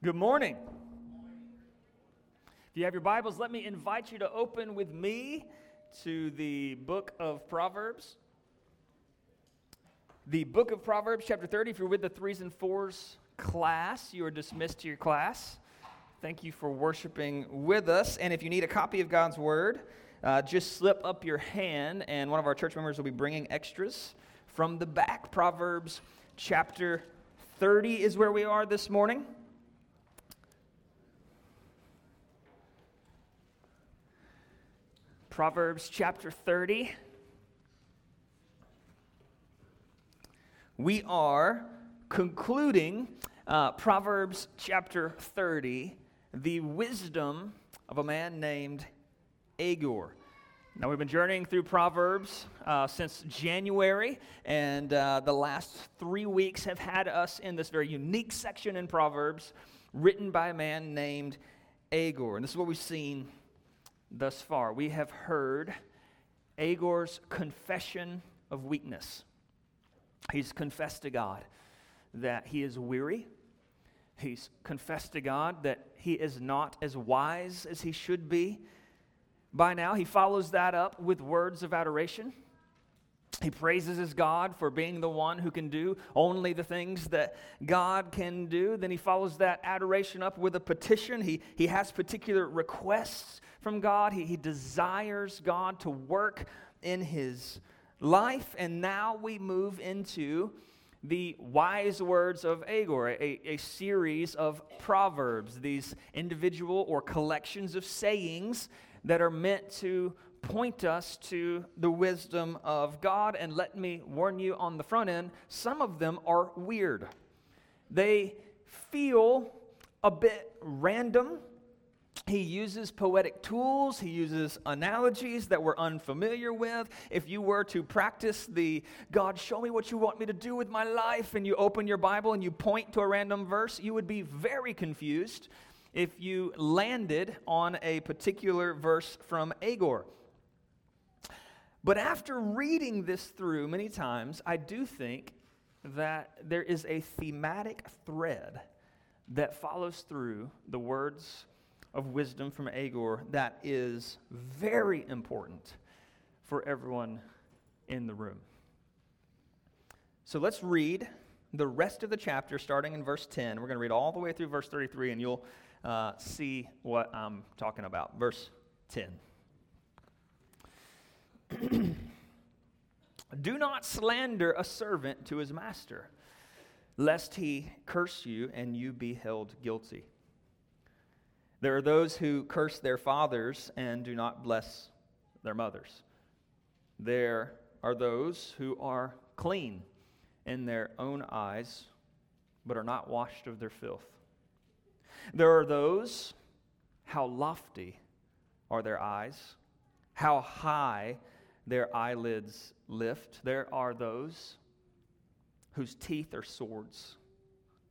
Good morning. If you have your Bibles, let me invite you to open with me to the book of Proverbs. The book of Proverbs, chapter 30. If you're with the threes and fours class, you are dismissed to your class. Thank you for worshiping with us. And if you need a copy of God's Word, uh, just slip up your hand, and one of our church members will be bringing extras from the back. Proverbs chapter 30 is where we are this morning. Proverbs chapter 30. We are concluding uh, Proverbs chapter 30, the wisdom of a man named Agur. Now, we've been journeying through Proverbs uh, since January, and uh, the last three weeks have had us in this very unique section in Proverbs written by a man named Agur. And this is what we've seen thus far. We have heard Agur's confession of weakness. He's confessed to God that he is weary. He's confessed to God that he is not as wise as he should be. By now, he follows that up with words of adoration. He praises his God for being the one who can do only the things that God can do. Then he follows that adoration up with a petition. He, he has particular requests from God. He, he desires God to work in his life. And now we move into the wise words of Agur, a, a series of proverbs, these individual or collections of sayings that are meant to point us to the wisdom of God. And let me warn you on the front end, some of them are weird. They feel a bit random. He uses poetic tools, he uses analogies that we're unfamiliar with. If you were to practice the God, show me what you want me to do with my life, and you open your Bible and you point to a random verse, you would be very confused if you landed on a particular verse from Agur. But after reading this through many times, I do think that there is a thematic thread that follows through the words of wisdom from Agur that is very important for everyone in the room. So let's read the rest of the chapter starting in verse 10. We're going to read all the way through verse 33, and you'll uh, see what I'm talking about. Verse 10. Do not slander a servant to his master, lest he curse you and you be held guilty. There are those who curse their fathers and do not bless their mothers. There are those who are clean in their own eyes, but are not washed of their filth. There are those, how lofty are their eyes, how high their eyelids lift. There are those whose teeth are swords,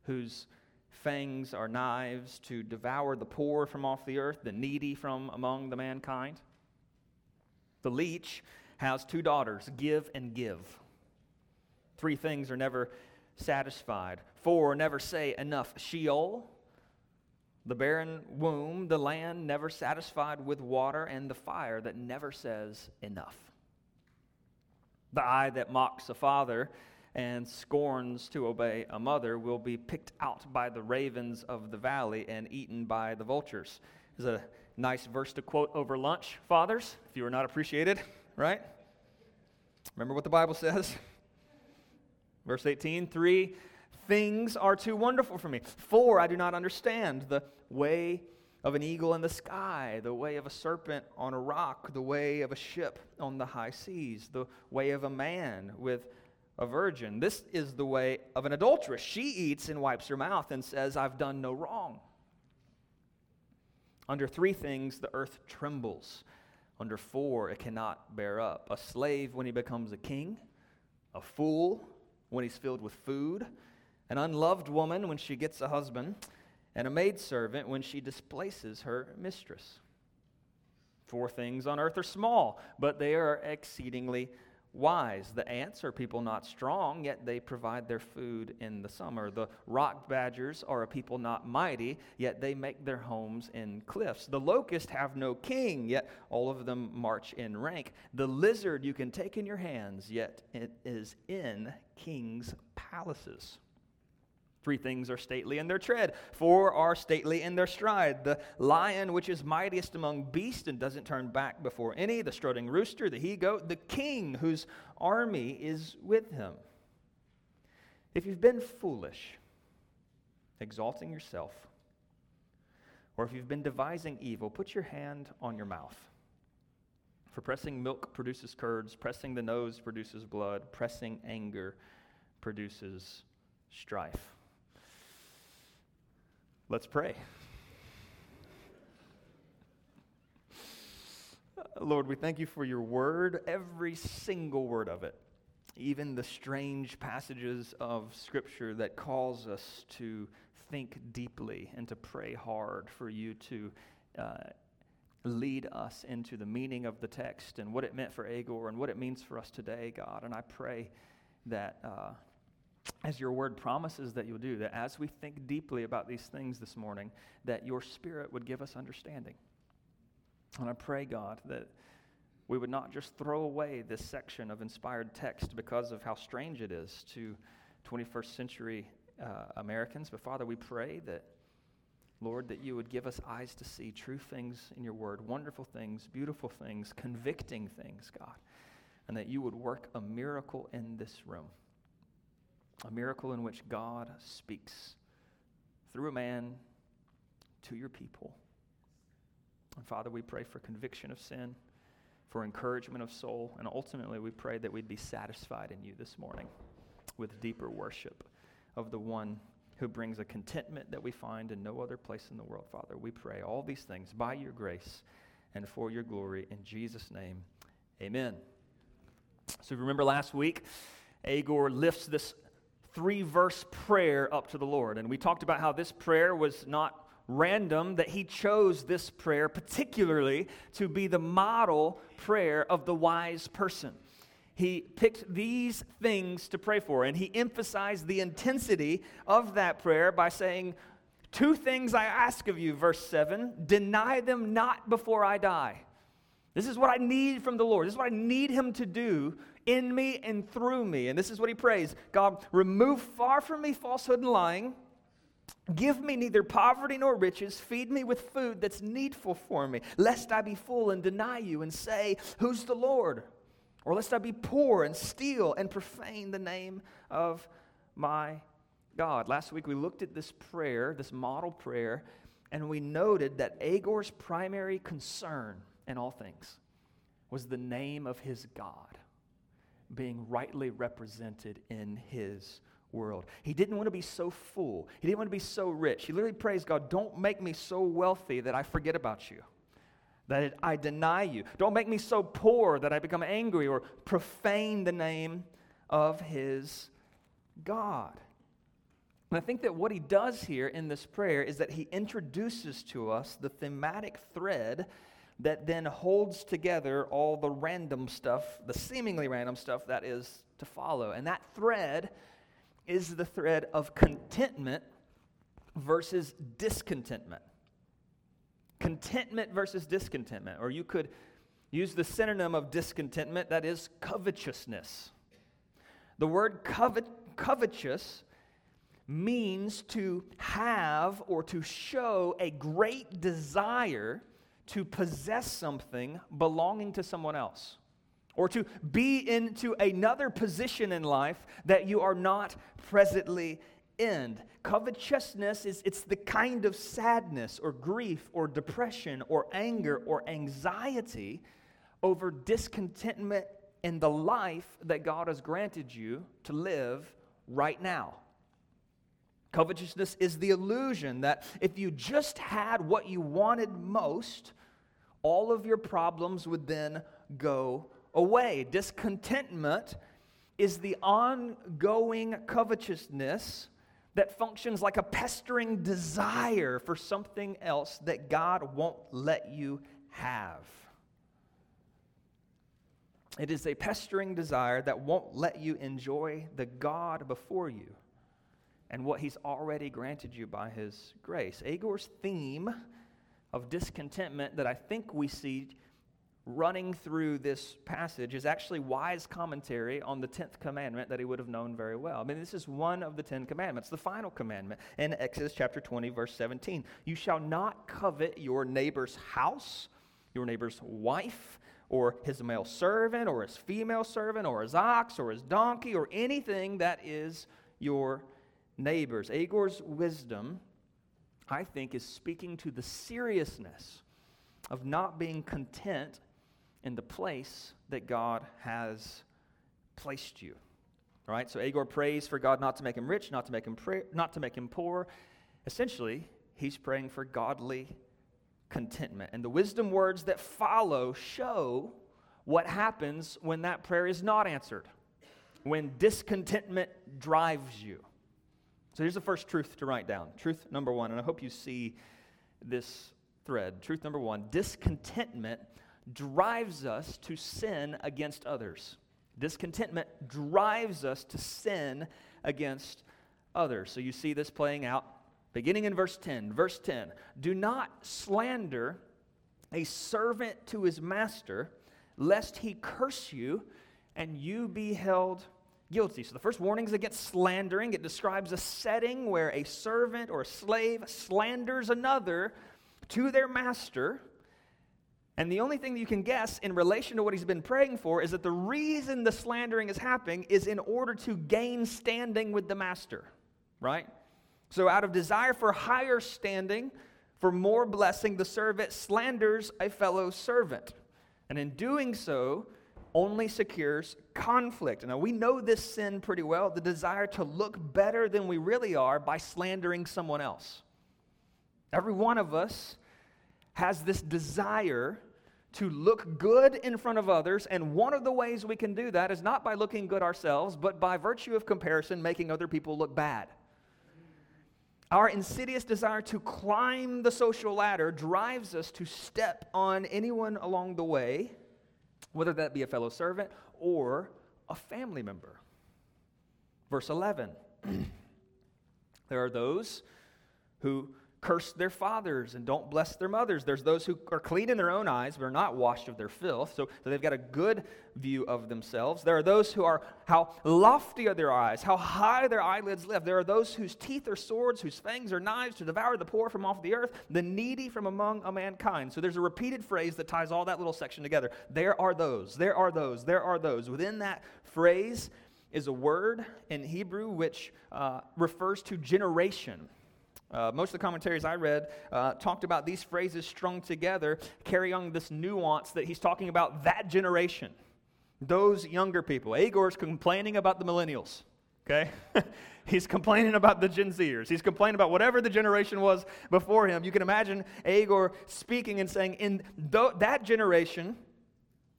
whose fangs are knives to devour the poor from off the earth, the needy from among the mankind. The leech has two daughters give and give. Three things are never satisfied. Four never say enough. Sheol, the barren womb, the land never satisfied with water, and the fire that never says enough. The eye that mocks a father and scorns to obey a mother will be picked out by the ravens of the valley and eaten by the vultures. Is a nice verse to quote over lunch, fathers, if you are not appreciated, right? Remember what the Bible says? Verse 18, three things are too wonderful for me. Four, I do not understand the way of an eagle in the sky, the way of a serpent on a rock, the way of a ship on the high seas, the way of a man with a virgin. This is the way of an adulteress. She eats and wipes her mouth and says, I've done no wrong. Under three things, the earth trembles. Under four, it cannot bear up. A slave when he becomes a king, a fool when he's filled with food, an unloved woman when she gets a husband, and a maidservant when she displaces her mistress. Four things on earth are small, but they are exceedingly wise. The ants are people not strong, yet they provide their food in the summer. The rock badgers are a people not mighty, yet they make their homes in cliffs. The locusts have no king, yet all of them march in rank. The lizard you can take in your hands, yet it is in kings' palaces. Three things are stately in their tread, four are stately in their stride. The lion, which is mightiest among beasts and doesn't turn back before any, the strutting rooster, the he goat, the king whose army is with him. If you've been foolish, exalting yourself, or if you've been devising evil, put your hand on your mouth. For pressing milk produces curds, pressing the nose produces blood, pressing anger produces strife. Let's pray. Lord, we thank you for your word, every single word of it, even the strange passages of Scripture that calls us to think deeply and to pray hard for you to uh, lead us into the meaning of the text and what it meant for Agur and what it means for us today, God. And I pray that. Uh, as your word promises that you'll do, that as we think deeply about these things this morning, that your spirit would give us understanding. And I pray, God, that we would not just throw away this section of inspired text because of how strange it is to 21st century uh, Americans, but Father, we pray that, Lord, that you would give us eyes to see true things in your word, wonderful things, beautiful things, convicting things, God, and that you would work a miracle in this room a miracle in which God speaks through a man to your people. And Father, we pray for conviction of sin, for encouragement of soul, and ultimately we pray that we'd be satisfied in you this morning with deeper worship of the one who brings a contentment that we find in no other place in the world, Father. We pray all these things by your grace and for your glory. In Jesus' name, amen. So, remember last week, Agur lifts this three verse prayer up to the Lord. And we talked about how this prayer was not random, that he chose this prayer particularly to be the model prayer of the wise person. He picked these things to pray for, and he emphasized the intensity of that prayer by saying, Two things I ask of you, verse 7 deny them not before I die. This is what I need from the Lord. This is what I need Him to do in me and through me. And this is what he prays God, remove far from me falsehood and lying. Give me neither poverty nor riches. Feed me with food that's needful for me, lest I be full and deny you and say, Who's the Lord? Or lest I be poor and steal and profane the name of my God. Last week we looked at this prayer, this model prayer, and we noted that Agur's primary concern in all things was the name of his God being rightly represented in his world. He didn't want to be so full. He didn't want to be so rich. He literally prays, God, don't make me so wealthy that I forget about you, that I deny you. Don't make me so poor that I become angry or profane the name of his God. And I think that what he does here in this prayer is that he introduces to us the thematic thread that then holds together all the random stuff, the seemingly random stuff that is to follow. And that thread is the thread of contentment versus discontentment. Contentment versus discontentment. Or you could use the synonym of discontentment, that is covetousness. The word covet, covetous means to have or to show a great desire to possess something belonging to someone else or to be into another position in life that you are not presently in. Covetousness is it's the kind of sadness or grief or depression or anger or anxiety over discontentment in the life that God has granted you to live right now. Covetousness is the illusion that if you just had what you wanted most, all of your problems would then go away. Discontentment is the ongoing covetousness that functions like a pestering desire for something else that God won't let you have. It is a pestering desire that won't let you enjoy the God before you and what he's already granted you by his grace. Agur's theme of discontentment that I think we see running through this passage is actually wise commentary on the 10th commandment that he would have known very well. I mean, this is one of the 10 commandments, the final commandment in Exodus chapter 20, verse 17. You shall not covet your neighbor's house, your neighbor's wife, or his male servant, or his female servant, or his ox, or his donkey, or anything that is your neighbor's. Agur's wisdom, I think, is speaking to the seriousness of not being content in the place that God has placed you. All right? So Agur prays for God not to make him rich, not to make him not to make him poor. Essentially, he's praying for godly contentment. And the wisdom words that follow show what happens when that prayer is not answered. When discontentment drives you. So here's the first truth to write down. Truth number 1, and I hope you see this thread. Truth number 1, discontentment drives us to sin against others. Discontentment drives us to sin against others. So you see this playing out beginning in verse 10. Verse 10 Do not slander a servant to his master, lest he curse you and you be held guilty. So the first warning is against slandering. It describes a setting where a servant or a slave slanders another to their master and the only thing that you can guess in relation to what he's been praying for is that the reason the slandering is happening is in order to gain standing with the master, right? So, out of desire for higher standing, for more blessing, the servant slanders a fellow servant. And in doing so, only secures conflict. Now, we know this sin pretty well the desire to look better than we really are by slandering someone else. Every one of us has this desire to look good in front of others. And one of the ways we can do that is not by looking good ourselves, but by virtue of comparison, making other people look bad. Our insidious desire to climb the social ladder drives us to step on anyone along the way, whether that be a fellow servant or a family member. Verse 11 there are those who curse their fathers and don't bless their mothers. There's those who are clean in their own eyes but are not washed of their filth, so, so they've got a good view of themselves. There are those who are how lofty are their eyes, how high their eyelids lift. There are those whose teeth are swords, whose fangs are knives to devour the poor from off the earth, the needy from among a mankind. So there's a repeated phrase that ties all that little section together. There are those, there are those, there are those. Within that phrase is a word in Hebrew which uh, refers to generation. Uh, most of the commentaries I read uh, talked about these phrases strung together, carrying this nuance that he's talking about that generation, those younger people. Agur's complaining about the millennials, okay? he's complaining about the Gen Zers. He's complaining about whatever the generation was before him. You can imagine Agur speaking and saying, in th- that generation,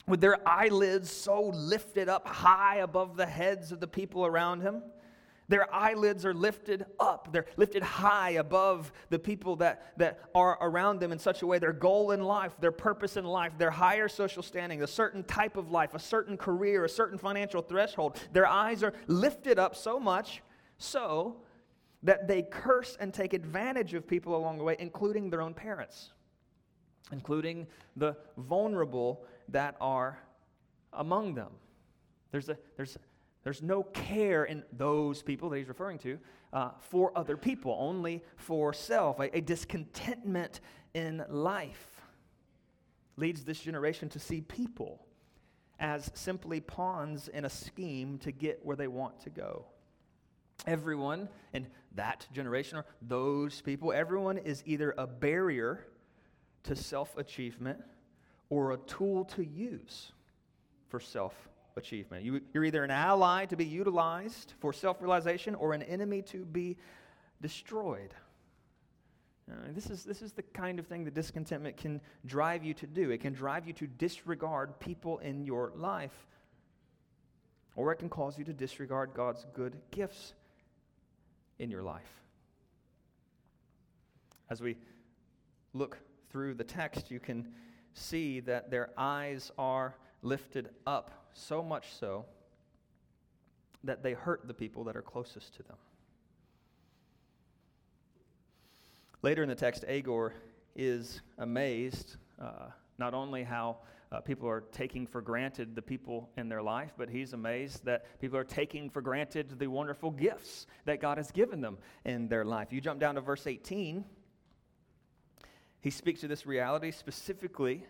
with their eyelids so lifted up high above the heads of the people around him, their eyelids are lifted up. They're lifted high above the people that, that are around them in such a way their goal in life, their purpose in life, their higher social standing, a certain type of life, a certain career, a certain financial threshold. Their eyes are lifted up so much so that they curse and take advantage of people along the way, including their own parents, including the vulnerable that are among them. There's a, there's there's no care in those people that he's referring to uh, for other people, only for self. A, a discontentment in life leads this generation to see people as simply pawns in a scheme to get where they want to go. Everyone in that generation, or those people, everyone is either a barrier to self achievement or a tool to use for self achievement. You, are either an ally to be utilized for self realization or an enemy to be destroyed. Uh, this, is, this is the kind of thing that discontentment can drive you to do. It can drive you to disregard people in your life, or it can cause you to disregard God's good gifts in your life. As we look through the text, you can see that their eyes are lifted up, so much so that they hurt the people that are closest to them. Later in the text, Agur is amazed uh, not only how uh, people are taking for granted the people in their life, but he's amazed that people are taking for granted the wonderful gifts that God has given them in their life. You jump down to verse 18. He speaks to this reality specifically.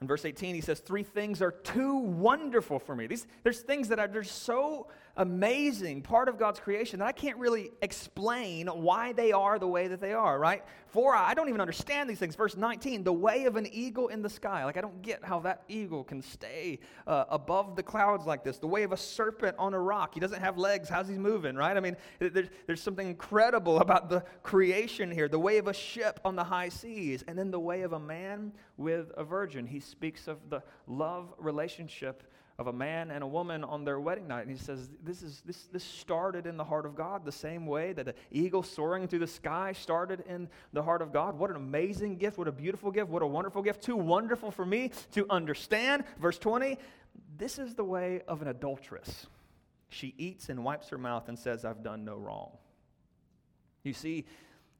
In verse 18, he says, Three things are too wonderful for me. These, there's things that are they're so amazing part of God's creation that I can't really explain why they are the way that they are, right? For I don't even understand these things. Verse 19, the way of an eagle in the sky. Like, I don't get how that eagle can stay uh, above the clouds like this. The way of a serpent on a rock. He doesn't have legs. How's he moving, right? I mean, there's, there's something incredible about the creation here. The way of a ship on the high seas. And then the way of a man with a virgin. He speaks of the love relationship of a man and a woman on their wedding night. And he says, this, is, this, this started in the heart of God the same way that the eagle soaring through the sky started in the heart of God. What an amazing gift. What a beautiful gift. What a wonderful gift. Too wonderful for me to understand. Verse 20 this is the way of an adulteress. She eats and wipes her mouth and says, I've done no wrong. You see,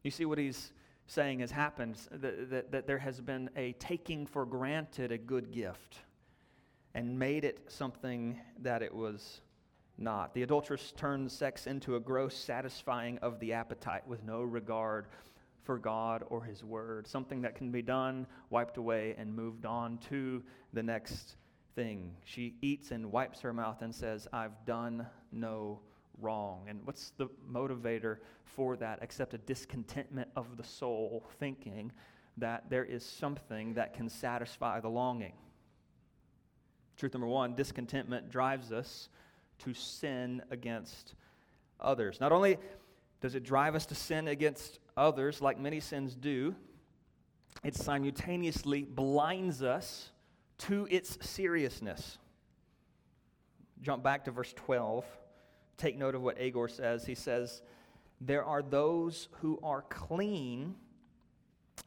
you see what he's saying has happened that, that, that there has been a taking for granted a good gift and made it something that it was not. The adulteress turns sex into a gross satisfying of the appetite with no regard for God or His Word, something that can be done, wiped away, and moved on to the next thing. She eats and wipes her mouth and says, I've done no wrong. And what's the motivator for that except a discontentment of the soul, thinking that there is something that can satisfy the longing? Truth number one discontentment drives us to sin against others. Not only does it drive us to sin against others, like many sins do, it simultaneously blinds us to its seriousness. Jump back to verse 12. Take note of what Agur says. He says, There are those who are clean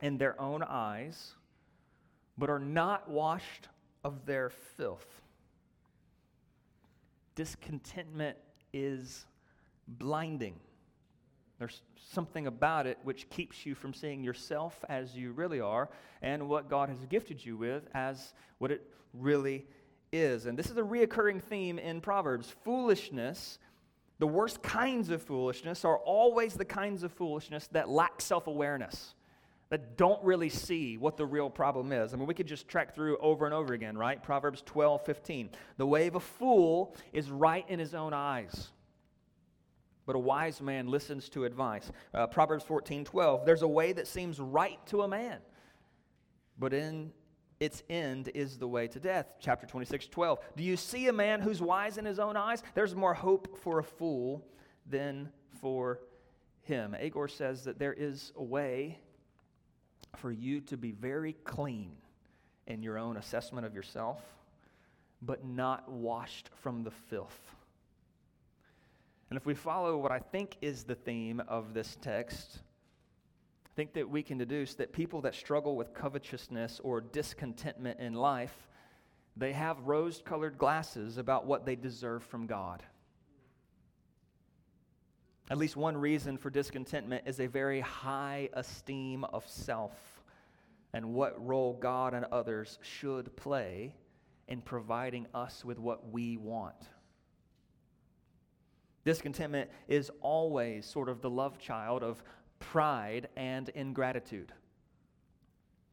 in their own eyes, but are not washed of their filth. Discontentment is blinding. There's something about it which keeps you from seeing yourself as you really are and what God has gifted you with as what it really is. And this is a reoccurring theme in Proverbs. Foolishness, the worst kinds of foolishness, are always the kinds of foolishness that lack self awareness that don't really see what the real problem is. I mean, we could just track through over and over again, right? Proverbs 12, 15. The way of a fool is right in his own eyes, but a wise man listens to advice. Uh, Proverbs 14, 12. There's a way that seems right to a man, but in its end is the way to death. Chapter 26, 12. Do you see a man who's wise in his own eyes? There's more hope for a fool than for him. Agur says that there is a way for you to be very clean in your own assessment of yourself, but not washed from the filth. And if we follow what I think is the theme of this text, I think that we can deduce that people that struggle with covetousness or discontentment in life, they have rose colored glasses about what they deserve from God. At least one reason for discontentment is a very high esteem of self and what role God and others should play in providing us with what we want. Discontentment is always sort of the love child of pride and ingratitude.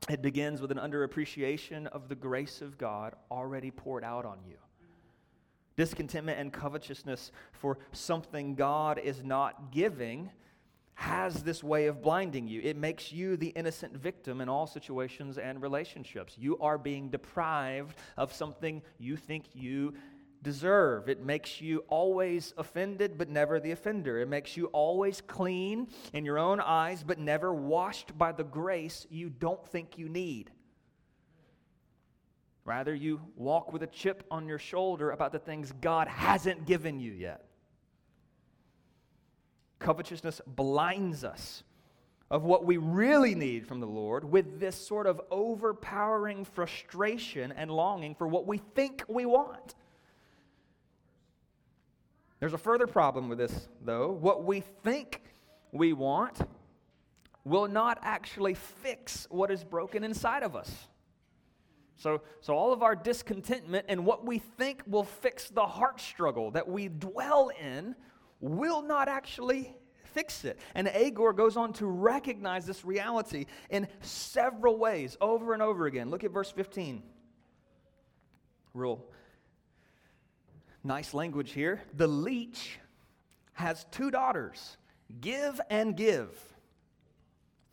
It begins with an underappreciation of the grace of God already poured out on you. Discontentment and covetousness for something God is not giving has this way of blinding you. It makes you the innocent victim in all situations and relationships. You are being deprived of something you think you deserve. It makes you always offended, but never the offender. It makes you always clean in your own eyes, but never washed by the grace you don't think you need. Rather, you walk with a chip on your shoulder about the things God hasn't given you yet. Covetousness blinds us of what we really need from the Lord with this sort of overpowering frustration and longing for what we think we want. There's a further problem with this, though. What we think we want will not actually fix what is broken inside of us. So, so all of our discontentment and what we think will fix the heart struggle that we dwell in will not actually fix it. And Agur goes on to recognize this reality in several ways over and over again. Look at verse 15. Real nice language here. The leech has two daughters give and give.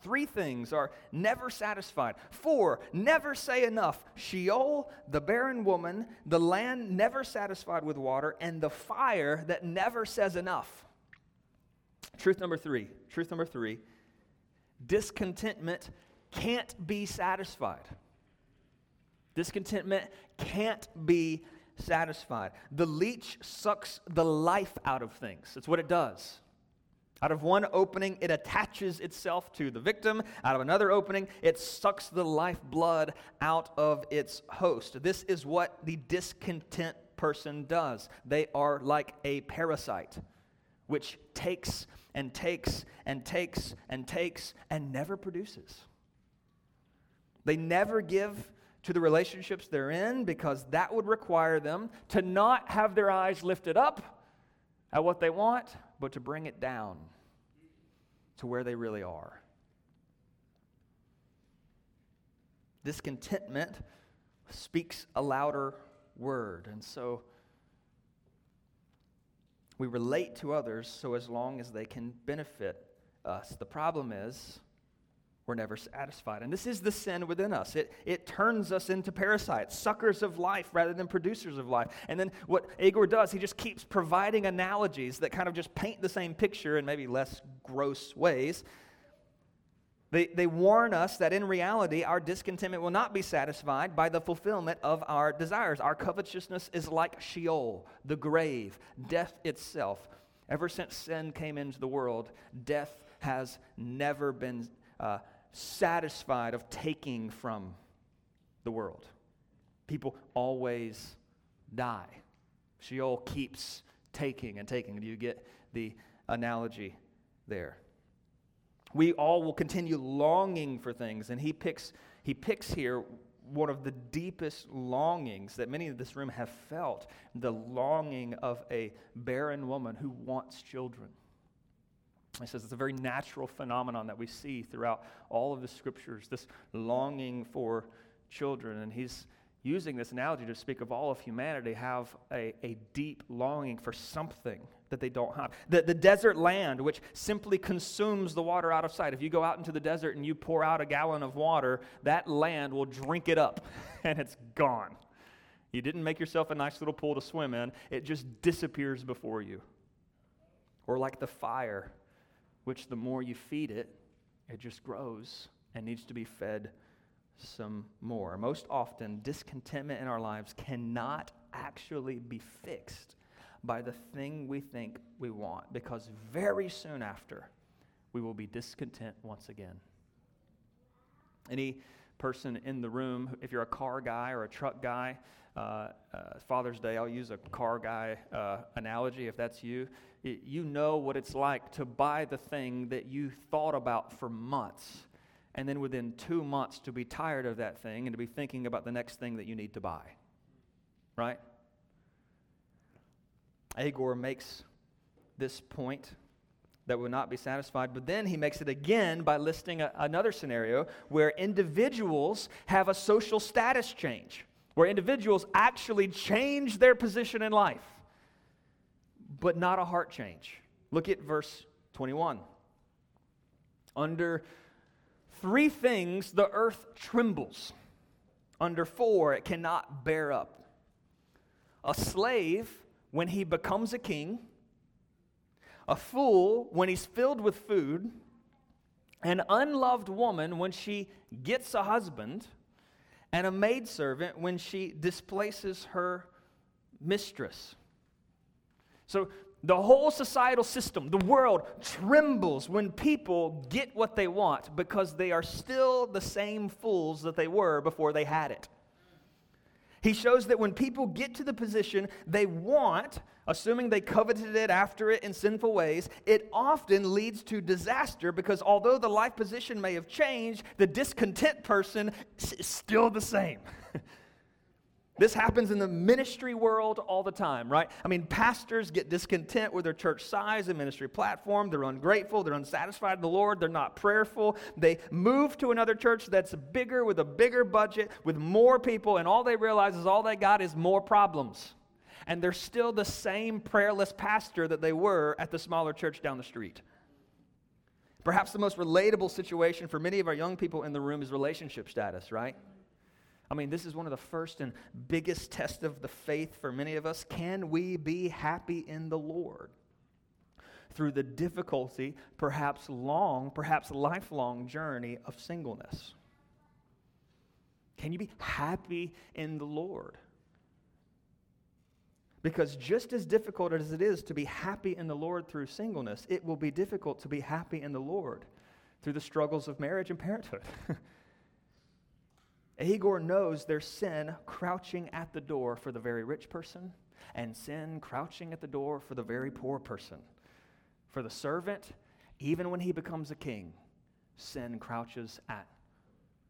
Three things are never satisfied. Four, never say enough. Sheol, the barren woman, the land never satisfied with water, and the fire that never says enough. Truth number three. Truth number three discontentment can't be satisfied. Discontentment can't be satisfied. The leech sucks the life out of things. That's what it does. Out of one opening, it attaches itself to the victim. Out of another opening, it sucks the lifeblood out of its host. This is what the discontent person does. They are like a parasite, which takes and takes and takes and takes and never produces. They never give to the relationships they're in because that would require them to not have their eyes lifted up at what they want, but to bring it down to where they really are. Discontentment speaks a louder word. And so we relate to others so as long as they can benefit us. The problem is, we're never satisfied. And this is the sin within us. It, it turns us into parasites, suckers of life rather than producers of life. And then what Agur does, he just keeps providing analogies that kind of just paint the same picture in maybe less gross ways. They, they warn us that in reality, our discontentment will not be satisfied by the fulfillment of our desires. Our covetousness is like Sheol, the grave, death itself. Ever since sin came into the world, death has never been uh, satisfied of taking from the world. People always die. Sheol keeps taking and taking. Do you get the analogy there? We all will continue longing for things, and he picks, he picks here one of the deepest longings that many of this room have felt the longing of a barren woman who wants children. He says it's a very natural phenomenon that we see throughout all of the scriptures, this longing for children. And he's using this analogy to speak of all of humanity have a, a deep longing for something that they don't have. The, the desert land, which simply consumes the water out of sight. If you go out into the desert and you pour out a gallon of water, that land will drink it up and it's gone. You didn't make yourself a nice little pool to swim in, it just disappears before you. Or like the fire which the more you feed it, it just grows and needs to be fed some more. Most often, discontentment in our lives cannot actually be fixed by the thing we think we want, because very soon after, we will be discontent once again. Any person in the room, if you're a car guy or a truck guy, Father's Day, I'll use a car guy uh, analogy if that's you you know what it's like to buy the thing that you thought about for months, and then within two months to be tired of that thing and to be thinking about the next thing that you need to buy. Right? Agur makes this point that would not be satisfied, but then he makes it again by listing a, another scenario where individuals have a social status change, where individuals actually change their position in life but not a heart change. Look at verse 21. Under three things, the earth trembles. Under four, it cannot bear up. A slave, when he becomes a king, a fool, when he's filled with food, an unloved woman, when she gets a husband, and a maidservant, when she displaces her mistress. So The whole societal system, the world trembles when people get what they want because they are still the same fools that they were before they had it. He shows that when people get to the position they want, assuming they coveted it after it in sinful ways, it often leads to disaster because although the life position may have changed, the discontent person is still the same. This happens in the ministry world all the time, right? I mean, pastors get discontent with their church size and ministry platform. They're ungrateful. They're unsatisfied with the Lord. They're not prayerful. They move to another church that's bigger, with a bigger budget, with more people, and all they realize is all they got is more problems. And they're still the same prayerless pastor that they were at the smaller church down the street. Perhaps the most relatable situation for many of our young people in the room is relationship status, right? I mean, this is one of the first and biggest tests of the faith for many of us. Can we be happy in the Lord? Through the difficulty, perhaps long, perhaps lifelong journey of singleness. Can you be happy in the Lord? Because just as difficult as it is to be happy in the Lord through singleness, it will be difficult to be happy in the Lord through the struggles of marriage and parenthood. Agur knows there's sin crouching at the door for the very rich person and sin crouching at the door for the very poor person. For the servant, even when he becomes a king, sin crouches at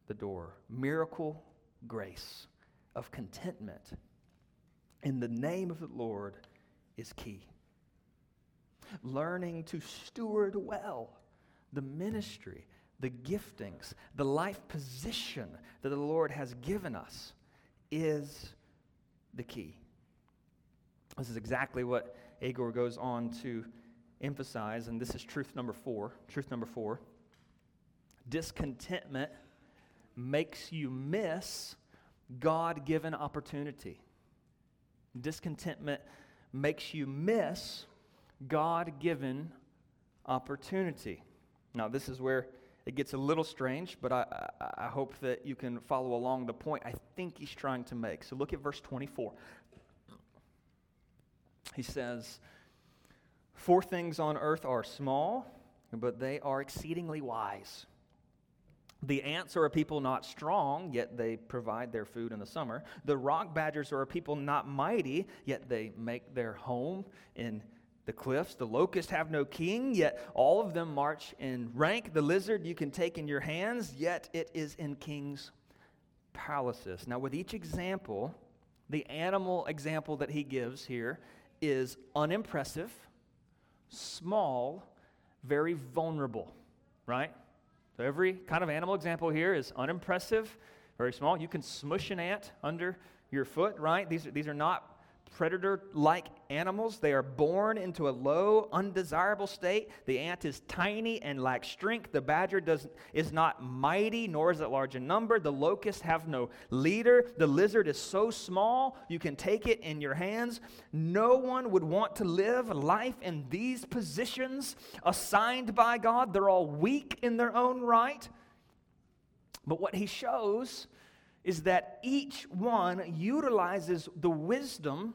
the door. Miracle grace of contentment in the name of the Lord is key. Learning to steward well the ministry the giftings, the life position that the Lord has given us is the key. This is exactly what Agur goes on to emphasize, and this is truth number four. Truth number four discontentment makes you miss God given opportunity. Discontentment makes you miss God given opportunity. Now, this is where it gets a little strange, but I, I, I, hope that you can follow along the point I think he's trying to make. So look at verse 24. He says, Four things on earth are small, but they are exceedingly wise. The ants are a people not strong, yet they provide their food in the summer. The rock badgers are a people not mighty, yet they make their home in the cliffs, the locusts have no king, yet all of them march in rank. The lizard you can take in your hands, yet it is in kings' palaces. Now, with each example, the animal example that he gives here is unimpressive, small, very vulnerable, right? So, every kind of animal example here is unimpressive, very small. You can smush an ant under your foot, right? These are, these are not predator like animals. They are born into a low, undesirable state. The ant is tiny and lacks strength. The badger does, is not mighty, nor is it large in number. The locusts have no leader. The lizard is so small, you can take it in your hands. No one would want to live life in these positions assigned by God. They're all weak in their own right. But what he shows is that each one utilizes the wisdom,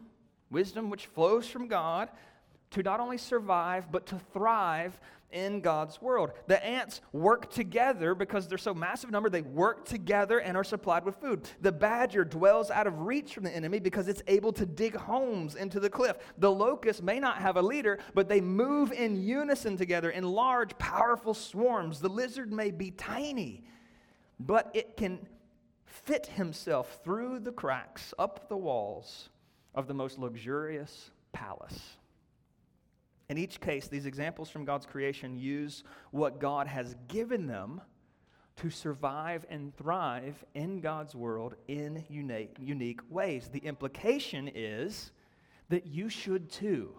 wisdom which flows from God, to not only survive, but to thrive in God's world. The ants work together because they're so massive number, they work together and are supplied with food. The badger dwells out of reach from the enemy because it's able to dig homes into the cliff. The locust may not have a leader, but they move in unison together in large, powerful swarms. The lizard may be tiny, but it can fit himself through the cracks up the walls of the most luxurious palace. In each case, these examples from God's creation use what God has given them to survive and thrive in God's world in unique, unique ways. The implication is that you should too.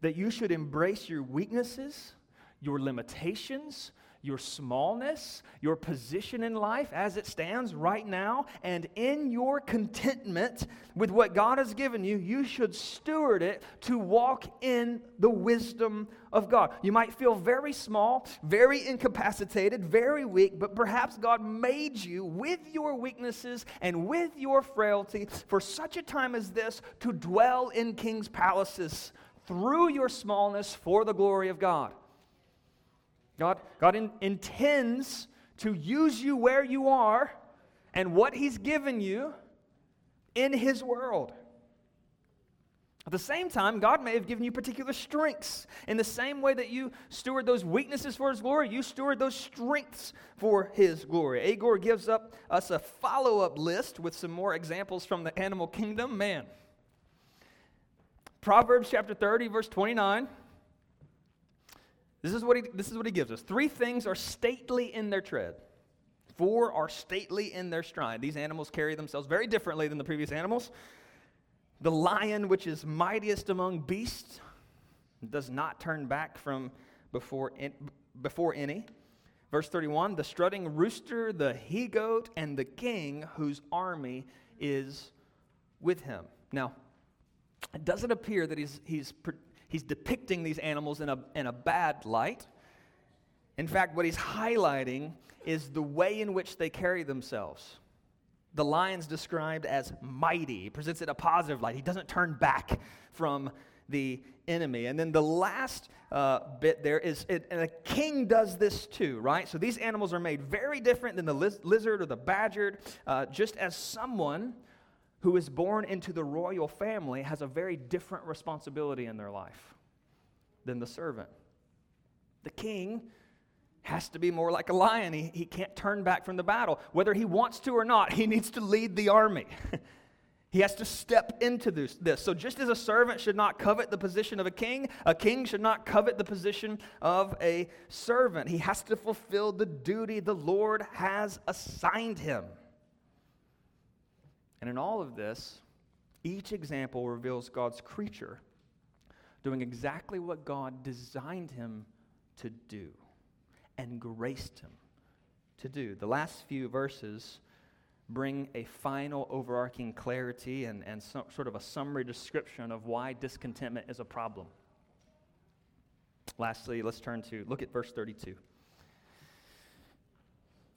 That you should embrace your weaknesses, your limitations, your smallness, your position in life as it stands right now, and in your contentment with what God has given you, you should steward it to walk in the wisdom of God. You might feel very small, very incapacitated, very weak, but perhaps God made you with your weaknesses and with your frailty for such a time as this to dwell in king's palaces through your smallness for the glory of God. God, God in, intends to use you where you are and what He's given you in His world. At the same time, God may have given you particular strengths. In the same way that you steward those weaknesses for His glory, you steward those strengths for His glory. Agur gives up us a follow up list with some more examples from the animal kingdom. Man. Proverbs chapter 30, verse 29. This is, what he, this is what he gives us. Three things are stately in their tread. Four are stately in their stride. These animals carry themselves very differently than the previous animals. The lion, which is mightiest among beasts, does not turn back from before, in, before any. Verse 31 the strutting rooster, the he goat, and the king whose army is with him. Now, it doesn't appear that he's, he's he's depicting these animals in a, in a bad light. In fact, what he's highlighting is the way in which they carry themselves. The lion's described as mighty. He presents it a positive light. He doesn't turn back from the enemy. And then the last uh, bit there is, it, and a king does this too, right? So these animals are made very different than the liz- lizard or the badger, uh, just as someone who is born into the royal family has a very different responsibility in their life than the servant. The king has to be more like a lion. He, he can't turn back from the battle. Whether he wants to or not, he needs to lead the army. he has to step into this, this. So, just as a servant should not covet the position of a king, a king should not covet the position of a servant. He has to fulfill the duty the Lord has assigned him. And in all of this, each example reveals God's creature doing exactly what God designed him to do and graced him to do. The last few verses bring a final overarching clarity and, and some, sort of a summary description of why discontentment is a problem. Lastly, let's turn to look at verse 32.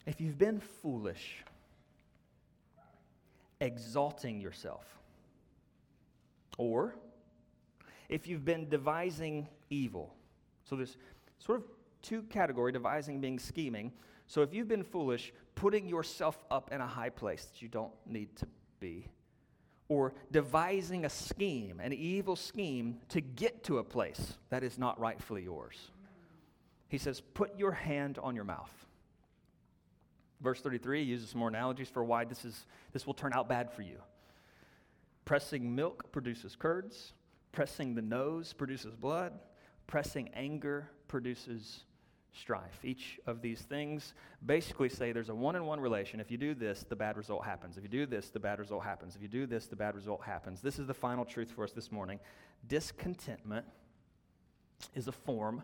If you've been foolish, exalting yourself. Or if you've been devising evil. So there's sort of two category devising being scheming. So if you've been foolish, putting yourself up in a high place that you don't need to be, or devising a scheme, an evil scheme to get to a place that is not rightfully yours. He says, put your hand on your mouth. Verse 33 uses some more analogies for why this, is, this will turn out bad for you. Pressing milk produces curds, pressing the nose produces blood, pressing anger produces strife. Each of these things basically say there's a one on one relation. If you do this, the bad result happens. If you do this, the bad result happens. If you do this, the bad result happens. This is the final truth for us this morning. Discontentment is a form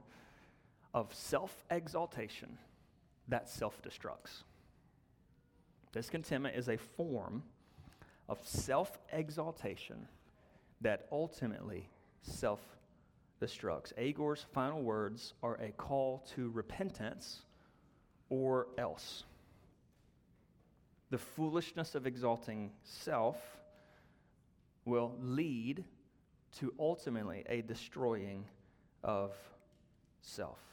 of self exaltation that self destructs. Discontentment is a form of self exaltation that ultimately self destructs. Agur's final words are a call to repentance or else. The foolishness of exalting self will lead to ultimately a destroying of self.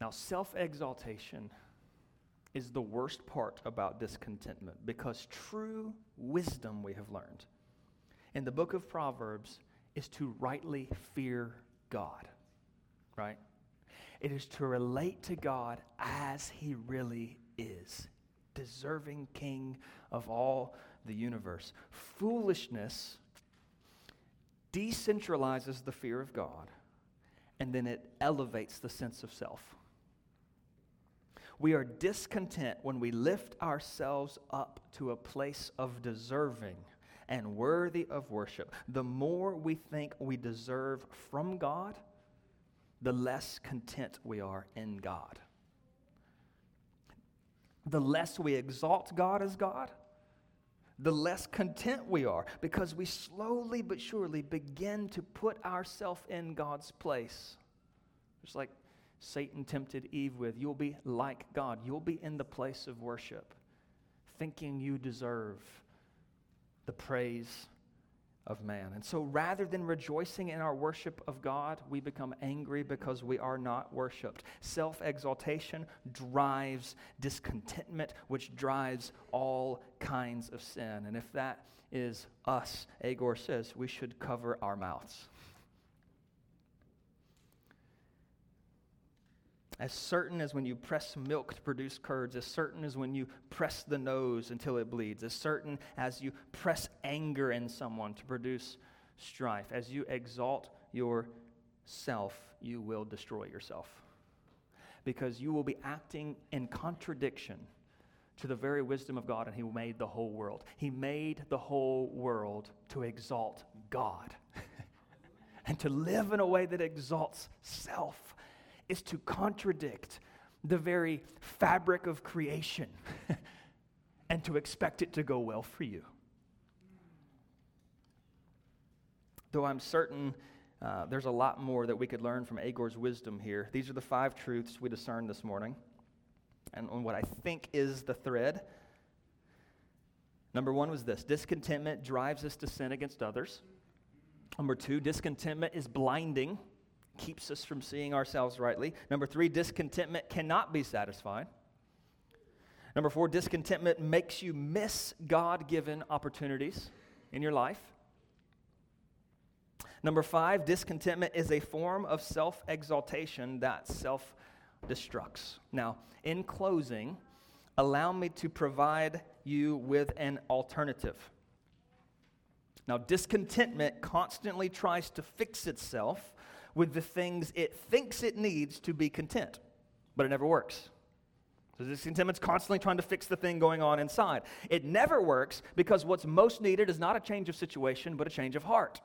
Now, self exaltation is the worst part about discontentment because true wisdom, we have learned in the book of Proverbs, is to rightly fear God, right? It is to relate to God as he really is, deserving king of all the universe. Foolishness decentralizes the fear of God, and then it elevates the sense of self. We are discontent when we lift ourselves up to a place of deserving and worthy of worship. The more we think we deserve from God, the less content we are in God. The less we exalt God as God, the less content we are because we slowly but surely begin to put ourselves in God's place. Just like Satan tempted Eve with, you'll be like God. You'll be in the place of worship, thinking you deserve the praise of man. And so rather than rejoicing in our worship of God, we become angry because we are not worshiped. Self exaltation drives discontentment, which drives all kinds of sin. And if that is us, Agur says, we should cover our mouths. As certain as when you press milk to produce curds, as certain as when you press the nose until it bleeds, as certain as you press anger in someone to produce strife, as you exalt yourself, you will destroy yourself. Because you will be acting in contradiction to the very wisdom of God, and He made the whole world. He made the whole world to exalt God and to live in a way that exalts self is to contradict the very fabric of creation and to expect it to go well for you. Though I'm certain uh, there's a lot more that we could learn from Agur's wisdom here, these are the five truths we discerned this morning. And on what I think is the thread. Number one was this discontentment drives us to sin against others. Number two, discontentment is blinding keeps us from seeing ourselves rightly. Number three, discontentment cannot be satisfied. Number four, discontentment makes you miss God given opportunities in your life. Number five, discontentment is a form of self exaltation that self destructs. Now, in closing, allow me to provide you with an alternative. Now, discontentment constantly tries to fix itself with the things it thinks it needs to be content, but it never works. So discontentment's constantly trying to fix the thing going on inside. It never works because what's most needed is not a change of situation, but a change of heart.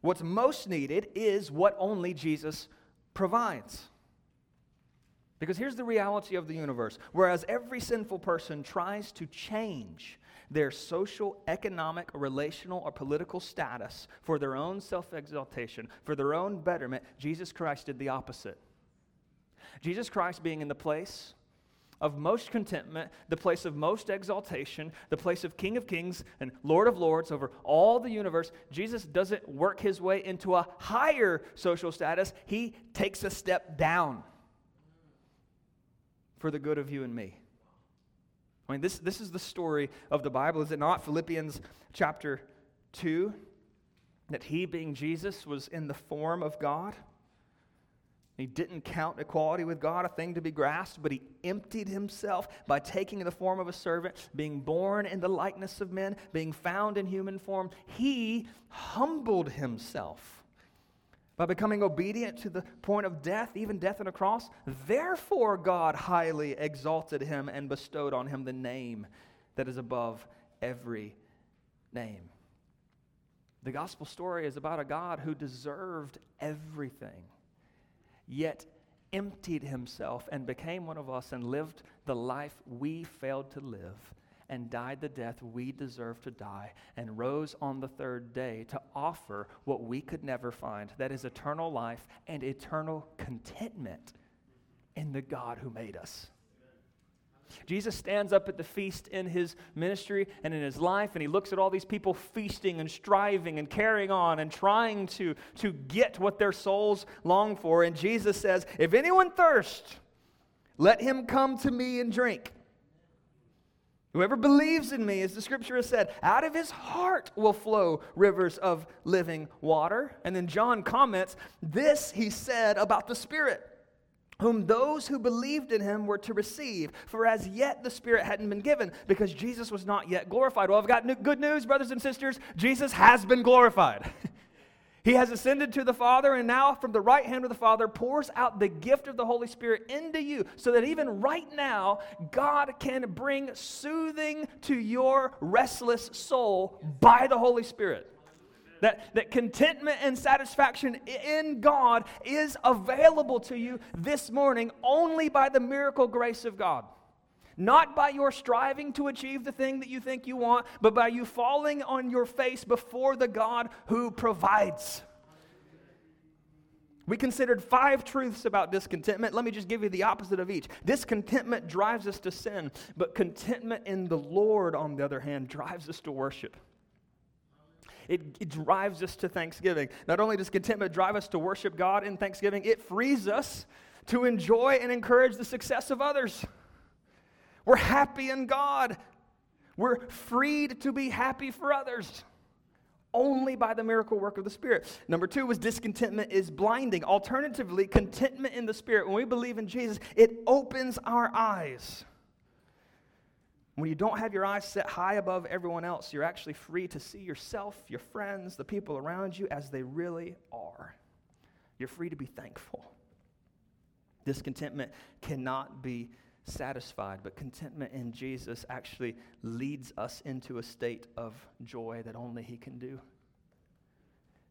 What's most needed is what only Jesus provides. Because here's the reality of the universe. Whereas every sinful person tries to change their social, economic, relational, or political status for their own self exaltation, for their own betterment, Jesus Christ did the opposite. Jesus Christ being in the place of most contentment, the place of most exaltation, the place of King of Kings and Lord of Lords over all the universe, Jesus doesn't work his way into a higher social status. He takes a step down for the good of you and me. I mean, this, this is the story of the Bible, is it not? Philippians chapter 2, that he, being Jesus, was in the form of God. He didn't count equality with God a thing to be grasped, but he emptied himself by taking the form of a servant, being born in the likeness of men, being found in human form. He humbled himself by becoming obedient to the point of death, even death on a cross. Therefore, God highly exalted him and bestowed on him the name that is above every name. The gospel story is about a God who deserved everything, yet emptied himself and became one of us and lived the life we failed to live and died the death we deserve to die, and rose on the third day to offer what we could never find that is eternal life and eternal contentment in the God who made us. Jesus stands up at the feast in his ministry and in his life, and he looks at all these people feasting and striving and carrying on and trying to, to get what their souls long for. And Jesus says, If anyone thirst, let him come to me and drink. Whoever believes in me, as the scripture has said, out of his heart will flow rivers of living water. And then John comments, This he said about the Spirit, whom those who believed in him were to receive. For as yet the Spirit hadn't been given because Jesus was not yet glorified. Well, I've got good news, brothers and sisters. Jesus has been glorified. He has ascended to the Father, and now from the right hand of the Father pours out the gift of the Holy Spirit into you, so that even right now, God can bring soothing to your restless soul by the Holy Spirit. That, that contentment and satisfaction in God is available to you this morning only by the miracle grace of God. Not by your striving to achieve the thing that you think you want, but by you falling on your face before the God who provides. We considered five truths about discontentment. Let me just give you the opposite of each. Discontentment drives us to sin, but contentment in the Lord, on the other hand, drives us to worship. It, it, drives us to thanksgiving. Not only does contentment drive us to worship God in thanksgiving, it frees us to enjoy and encourage the success of others. We're happy in God. We're freed to be happy for others only by the miracle work of the Spirit. Number two was discontentment is blinding. Alternatively, contentment in the Spirit. When we believe in Jesus, it opens our eyes. When you don't have your eyes set high above everyone else, you're actually free to see yourself, your friends, the people around you as they really are. You're free to be thankful. Discontentment cannot be satisfied, but contentment in Jesus actually leads us into a state of joy that only He can do.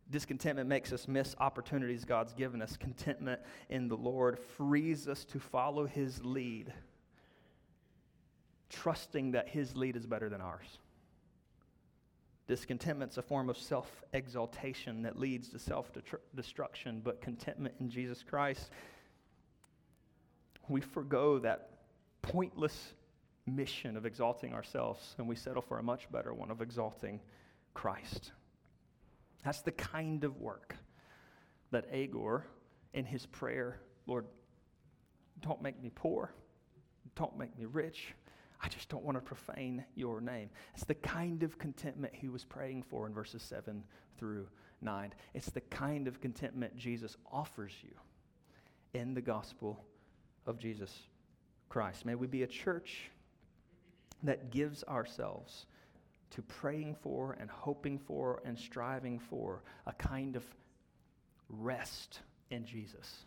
Discontentment makes us miss opportunities God's given us. Contentment in the Lord frees us to follow His lead, trusting that His lead is better than ours. Discontentment's a form of self exaltation that leads to self destruction, but contentment in Jesus Christ, we forego that pointless mission of exalting ourselves and we settle for a much better one of exalting Christ. That's the kind of work that Agur, in his prayer, Lord, don't make me poor, don't make me rich. I just don't want to profane your name. It's the kind of contentment he was praying for in verses 7 through 9. It's the kind of contentment Jesus offers you in the gospel of Jesus Christ. May we be a church that gives ourselves to praying for and hoping for and striving for a kind of rest in Jesus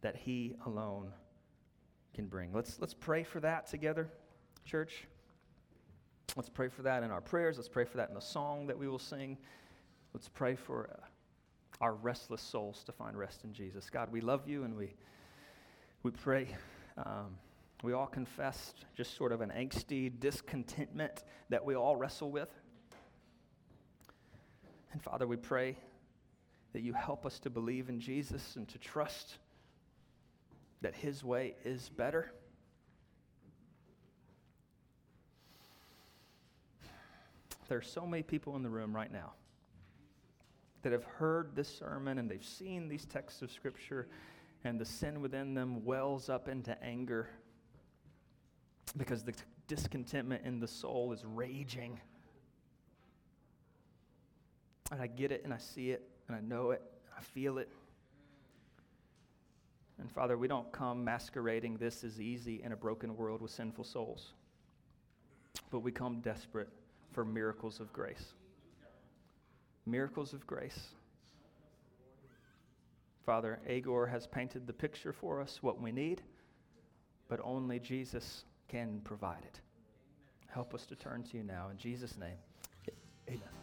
that He alone can bring. Let's, let's pray for that together, church. Let's pray for that in our prayers. Let's pray for that in the song that we will sing. Let's pray for uh, our restless souls to find rest in Jesus. God, we love you and we, we pray. Um, we all confessed just sort of an angsty discontentment that we all wrestle with. And Father, we pray that you help us to believe in Jesus and to trust that his way is better. There are so many people in the room right now that have heard this sermon and they've seen these texts of Scripture, and the sin within them wells up into anger because the discontentment in the soul is raging. And I get it and I see it and I know it, I feel it. And Father, we don't come masquerading this as easy in a broken world with sinful souls, but we come desperate for miracles of grace. Miracles of grace. Father, Agur has painted the picture for us, what we need, but only Jesus can provide it. Help us to turn to you now. In Jesus' name, amen.